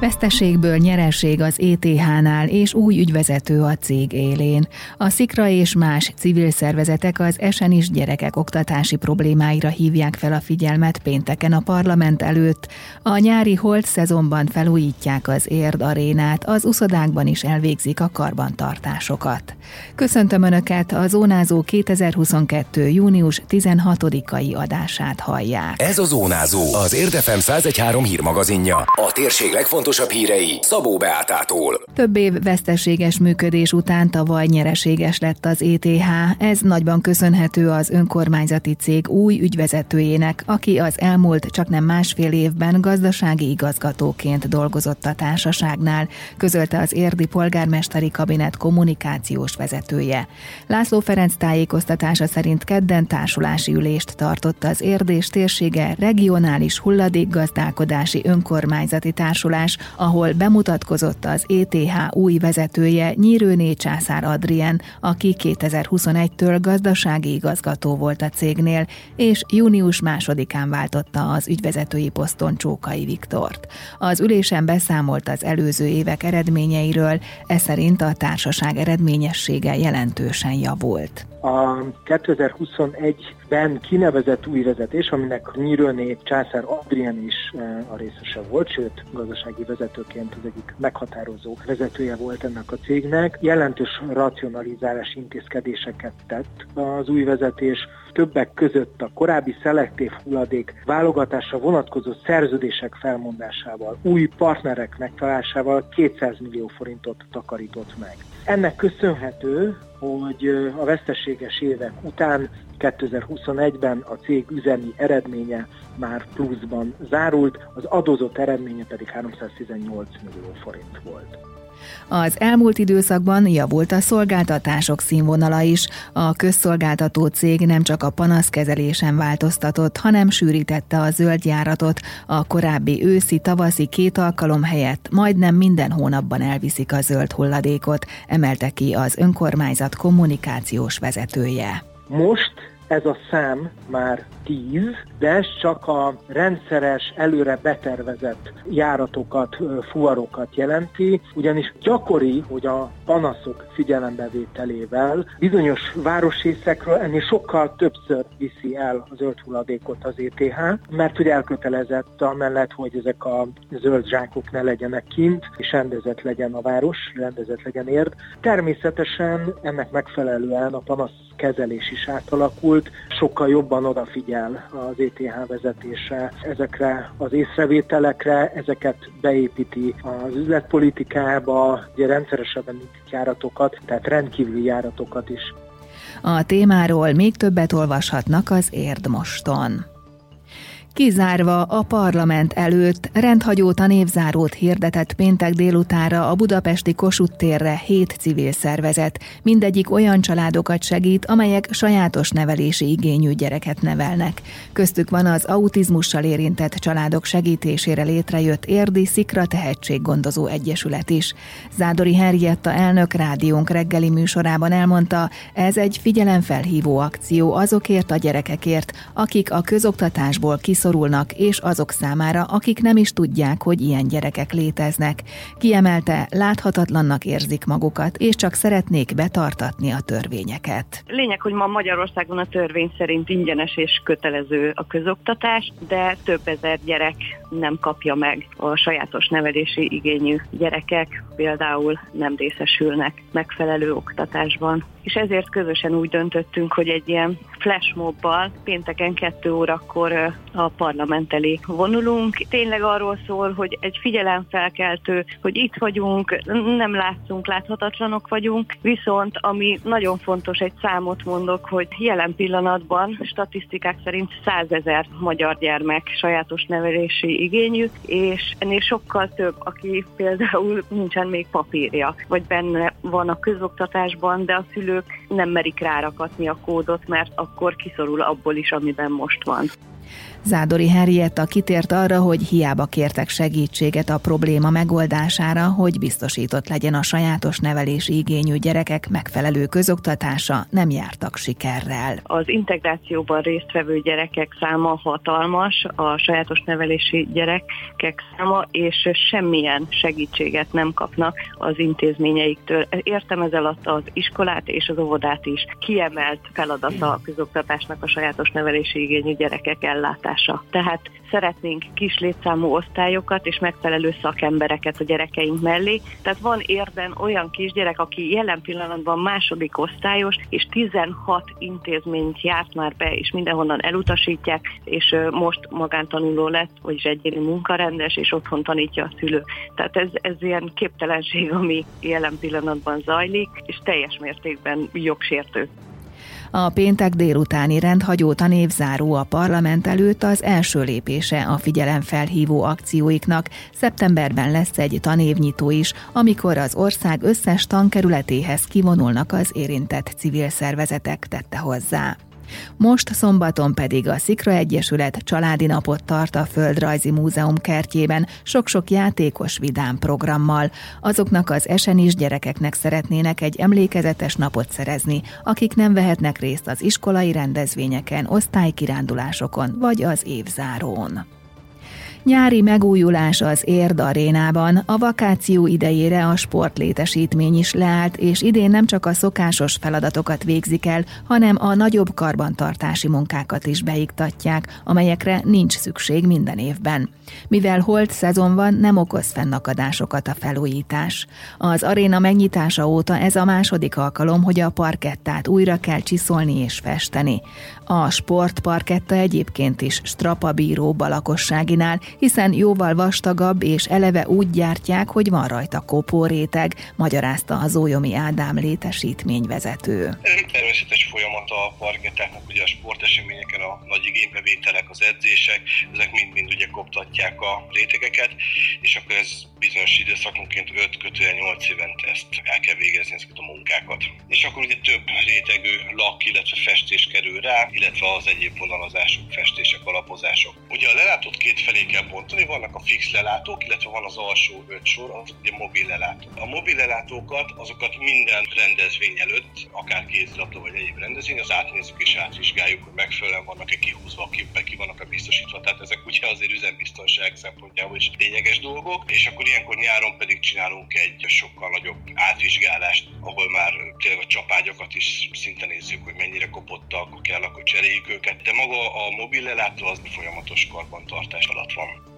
Veszteségből nyereség az ETH-nál és új ügyvezető a cég élén. A Szikra és más civil szervezetek az is gyerekek oktatási problémáira hívják fel a figyelmet pénteken a parlament előtt. A nyári holt szezonban felújítják az Érd arénát, az uszodákban is elvégzik a karbantartásokat. Köszöntöm Önöket, a Zónázó 2022. június 16-ai adását hallják. Ez a Zónázó, az Érdefem 113 hírmagazinja. A térség legfontosabb legfontosabb hírei Szabó Beátától. Több év veszteséges működés után tavaly nyereséges lett az ETH. Ez nagyban köszönhető az önkormányzati cég új ügyvezetőjének, aki az elmúlt csak nem másfél évben gazdasági igazgatóként dolgozott a társaságnál, közölte az érdi polgármesteri kabinet kommunikációs vezetője. László Ferenc tájékoztatása szerint kedden társulási ülést tartott az érdés térsége regionális hulladékgazdálkodási önkormányzati társulás, ahol bemutatkozott az ETH új vezetője Nyírőné Császár Adrien, aki 2021-től gazdasági igazgató volt a cégnél, és június másodikán váltotta az ügyvezetői poszton Csókai Viktort. Az ülésen beszámolt az előző évek eredményeiről, ez szerint a társaság eredményessége jelentősen javult. A 2021-ben kinevezett új vezetés, aminek Nyírőné Császár Adrien is eh, a részese volt, sőt gazdasági vezetőként az egyik meghatározó vezetője volt ennek a cégnek. Jelentős racionalizálás intézkedéseket tett az új vezetés, többek között a korábbi szelektív hulladék válogatásra vonatkozó szerződések felmondásával, új partnerek megtalálásával 200 millió forintot takarított meg. Ennek köszönhető, hogy a veszteséges évek után 2021-ben a cég üzemi eredménye már pluszban zárult, az adózott eredménye pedig 318 millió forint volt. Az elmúlt időszakban javult a szolgáltatások színvonala is. A közszolgáltató cég nem csak a panaszkezelésen változtatott, hanem sűrítette a zöld járatot. A korábbi őszi-tavaszi két alkalom helyett majdnem minden hónapban elviszik a zöld hulladékot, emelte ki az önkormányzat kommunikációs vezetője. Most ez a szám már 10, de ez csak a rendszeres, előre betervezett járatokat, fuvarokat jelenti, ugyanis gyakori, hogy a panaszok figyelembevételével bizonyos városrészekről ennél sokkal többször viszi el a zöld hulladékot az ETH, mert hogy elkötelezett amellett, hogy ezek a zöld zsákok ne legyenek kint, és rendezett legyen a város, rendezett legyen érd. Természetesen ennek megfelelően a panasz kezelés is átalakult, sokkal jobban odafigyel az ETH vezetése ezekre az észrevételekre, ezeket beépíti az üzletpolitikába, ugye rendszeresebben járatokat, tehát rendkívüli járatokat is. A témáról még többet olvashatnak az Érdmoston. Kizárva a parlament előtt rendhagyóta névzárót hirdetett péntek délutára a budapesti Kossuth térre hét civil szervezet. Mindegyik olyan családokat segít, amelyek sajátos nevelési igényű gyereket nevelnek. Köztük van az autizmussal érintett családok segítésére létrejött Érdi Szikra Tehetséggondozó Egyesület is. Zádori Herrietta elnök rádiónk reggeli műsorában elmondta, ez egy figyelemfelhívó akció azokért a gyerekekért, akik a közoktatásból kiszorulnak szorulnak, és azok számára, akik nem is tudják, hogy ilyen gyerekek léteznek. Kiemelte, láthatatlannak érzik magukat, és csak szeretnék betartatni a törvényeket. Lényeg, hogy ma Magyarországon a törvény szerint ingyenes és kötelező a közoktatás, de több ezer gyerek nem kapja meg a sajátos nevelési igényű gyerekek, például nem részesülnek megfelelő oktatásban. És ezért közösen úgy döntöttünk, hogy egy ilyen flashmobbal pénteken kettő órakor a parlament elé vonulunk. Tényleg arról szól, hogy egy figyelemfelkeltő, hogy itt vagyunk, nem látszunk, láthatatlanok vagyunk, viszont ami nagyon fontos, egy számot mondok, hogy jelen pillanatban statisztikák szerint 100 ezer magyar gyermek sajátos nevelési igényű, és ennél sokkal több, aki például nincsen még papírja, vagy benne van a közoktatásban, de a szülők nem merik rárakatni a kódot, mert akkor kiszorul abból is, amiben most van. Zádori Henrietta kitért arra, hogy hiába kértek segítséget a probléma megoldására, hogy biztosított legyen a sajátos nevelési igényű gyerekek megfelelő közoktatása, nem jártak sikerrel. Az integrációban résztvevő gyerekek száma hatalmas, a sajátos nevelési gyerekek száma, és semmilyen segítséget nem kapnak az intézményeiktől. Értem ez alatt az iskolát és az óvodát is. Kiemelt feladata a közoktatásnak a sajátos nevelési igényű gyerekek ellátása. Tehát szeretnénk kis létszámú osztályokat és megfelelő szakembereket a gyerekeink mellé. Tehát van érden olyan kisgyerek, aki jelen pillanatban második osztályos, és 16 intézményt járt már be, és mindenhonnan elutasítják, és most magántanuló lett, vagyis egyéni munkarendes, és otthon tanítja a szülő. Tehát ez, ez ilyen képtelenség, ami jelen pillanatban zajlik, és teljes mértékben jogsértő. A péntek délutáni rendhagyó tanévzáró a parlament előtt az első lépése a figyelemfelhívó akcióiknak. Szeptemberben lesz egy tanévnyitó is, amikor az ország összes tankerületéhez kivonulnak az érintett civil szervezetek, tette hozzá. Most szombaton pedig a Szikra Egyesület családi napot tart a Földrajzi Múzeum kertjében sok-sok játékos vidám programmal. Azoknak az esenis gyerekeknek szeretnének egy emlékezetes napot szerezni, akik nem vehetnek részt az iskolai rendezvényeken, osztálykirándulásokon vagy az évzárón. Nyári megújulás az Érd arénában, a vakáció idejére a sportlétesítmény is leállt, és idén nem csak a szokásos feladatokat végzik el, hanem a nagyobb karbantartási munkákat is beiktatják, amelyekre nincs szükség minden évben. Mivel holt szezon van, nem okoz fennakadásokat a felújítás. Az aréna megnyitása óta ez a második alkalom, hogy a parkettát újra kell csiszolni és festeni. A sportparketta egyébként is strapabíróbb a lakosságinál, hiszen jóval vastagabb és eleve úgy gyártják, hogy van rajta kopóréteg, magyarázta az Ójomi Ádám létesítményvezető. Ez természetes a parkettáknak, ugye a sporteseményeken a nagy igénybevételek, az edzések, ezek mind-mind ugye koptatják a rétegeket, és akkor ez bizonyos időszakonként 5 kötően 8 évente ezt el kell végezni ezeket a munkákat. És akkor ugye több rétegű lak, illetve festés kerül rá, illetve az egyéb vonalazások, festések, alapozások. Ugye a lelátót két felé kell bontani, vannak a fix lelátók, illetve van az alsó öt sor, az ugye mobil lelátó. A mobil lelátókat, azokat minden rendezvény előtt, akár kézilabda vagy egyéb rendezvény, az átnézzük és átvizsgáljuk, hogy megfelelően vannak-e kihúzva, ki, ki vannak-e biztosítva. Tehát ezek ugye azért üzembiztonság szempontjából is lényeges dolgok, és akkor ilyenkor nyáron pedig csinálunk egy sokkal nagyobb átvizsgálást, ahol már tényleg a csapágyakat is szinte nézzük, hogy mennyire kopottak, kell, akkor cseréljük őket. De maga a mobil lelátó az folyamatos karbantartás alatt van.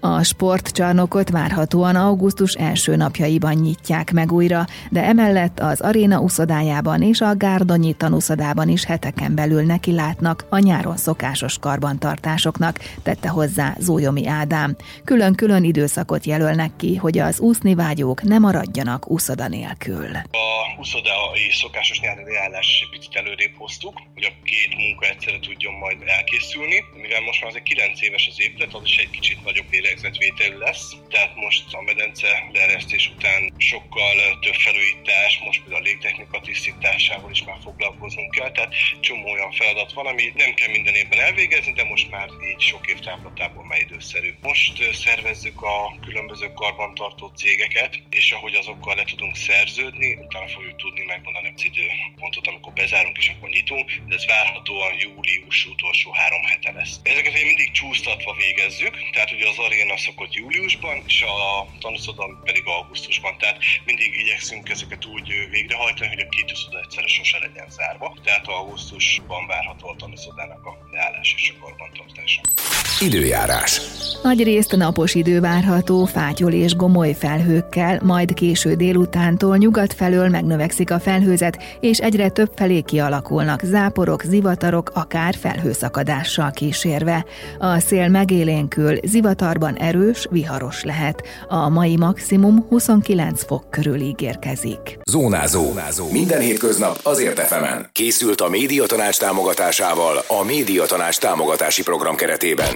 A sportcsarnokot várhatóan augusztus első napjaiban nyitják meg újra, de emellett az aréna uszodájában és a Gárdonyi tanuszodában is heteken belül neki látnak a nyáron szokásos karbantartásoknak, tette hozzá Zójomi Ádám. Külön-külön időszakot jelölnek ki, hogy az úszni vágyók ne maradjanak úszoda nélkül. A úszodai szokásos nyári leállás egy picit előrébb hoztuk, hogy a két munka egyszerre tudjon majd elkészülni, mivel most már azért 9 éves az épület, az is egy kicsit nagyobb lélegzetvételű lesz, tehát most a medence leeresztés után sokkal több felújítás, most például a légtechnika tisztításával is már foglalkoznunk kell, tehát csomó olyan feladat van, ami nem kell minden évben elvégezni, de most már így sok év távlatából már időszerű. Most szervezzük a különböző karbantartó cégeket, és ahogy azokkal le tudunk szerződni, utána fogjuk tudni megmondani az időpontot, amikor bezárunk és akkor nyitunk, de ez várhatóan július utolsó három hete lesz. Ezeket mindig csúsztatva végezzük, tehát ugye az aréna szokott júliusban, és a tanúszoda pedig augusztusban. Tehát mindig igyekszünk ezeket úgy végrehajtani, hogy a két egyszerre sose legyen zárva. Tehát augusztusban várható a tanúszodának a leállás és a karbantartása. Időjárás. Nagy részt napos idő várható, fátyol és gomoly felhőkkel, majd késő délutántól nyugat felől megnövekszik a felhőzet, és egyre több felé kialakulnak záporok, zivatarok, akár felhőszakadással kísérve. A szél megélénkül, zivatarban erős, viharos lehet. A mai maximum 29 fok körül ígérkezik. Zónázó. Zónázó. Minden hétköznap azért efemen. Készült a médiatanács támogatásával a médiatanács támogatási program keretében.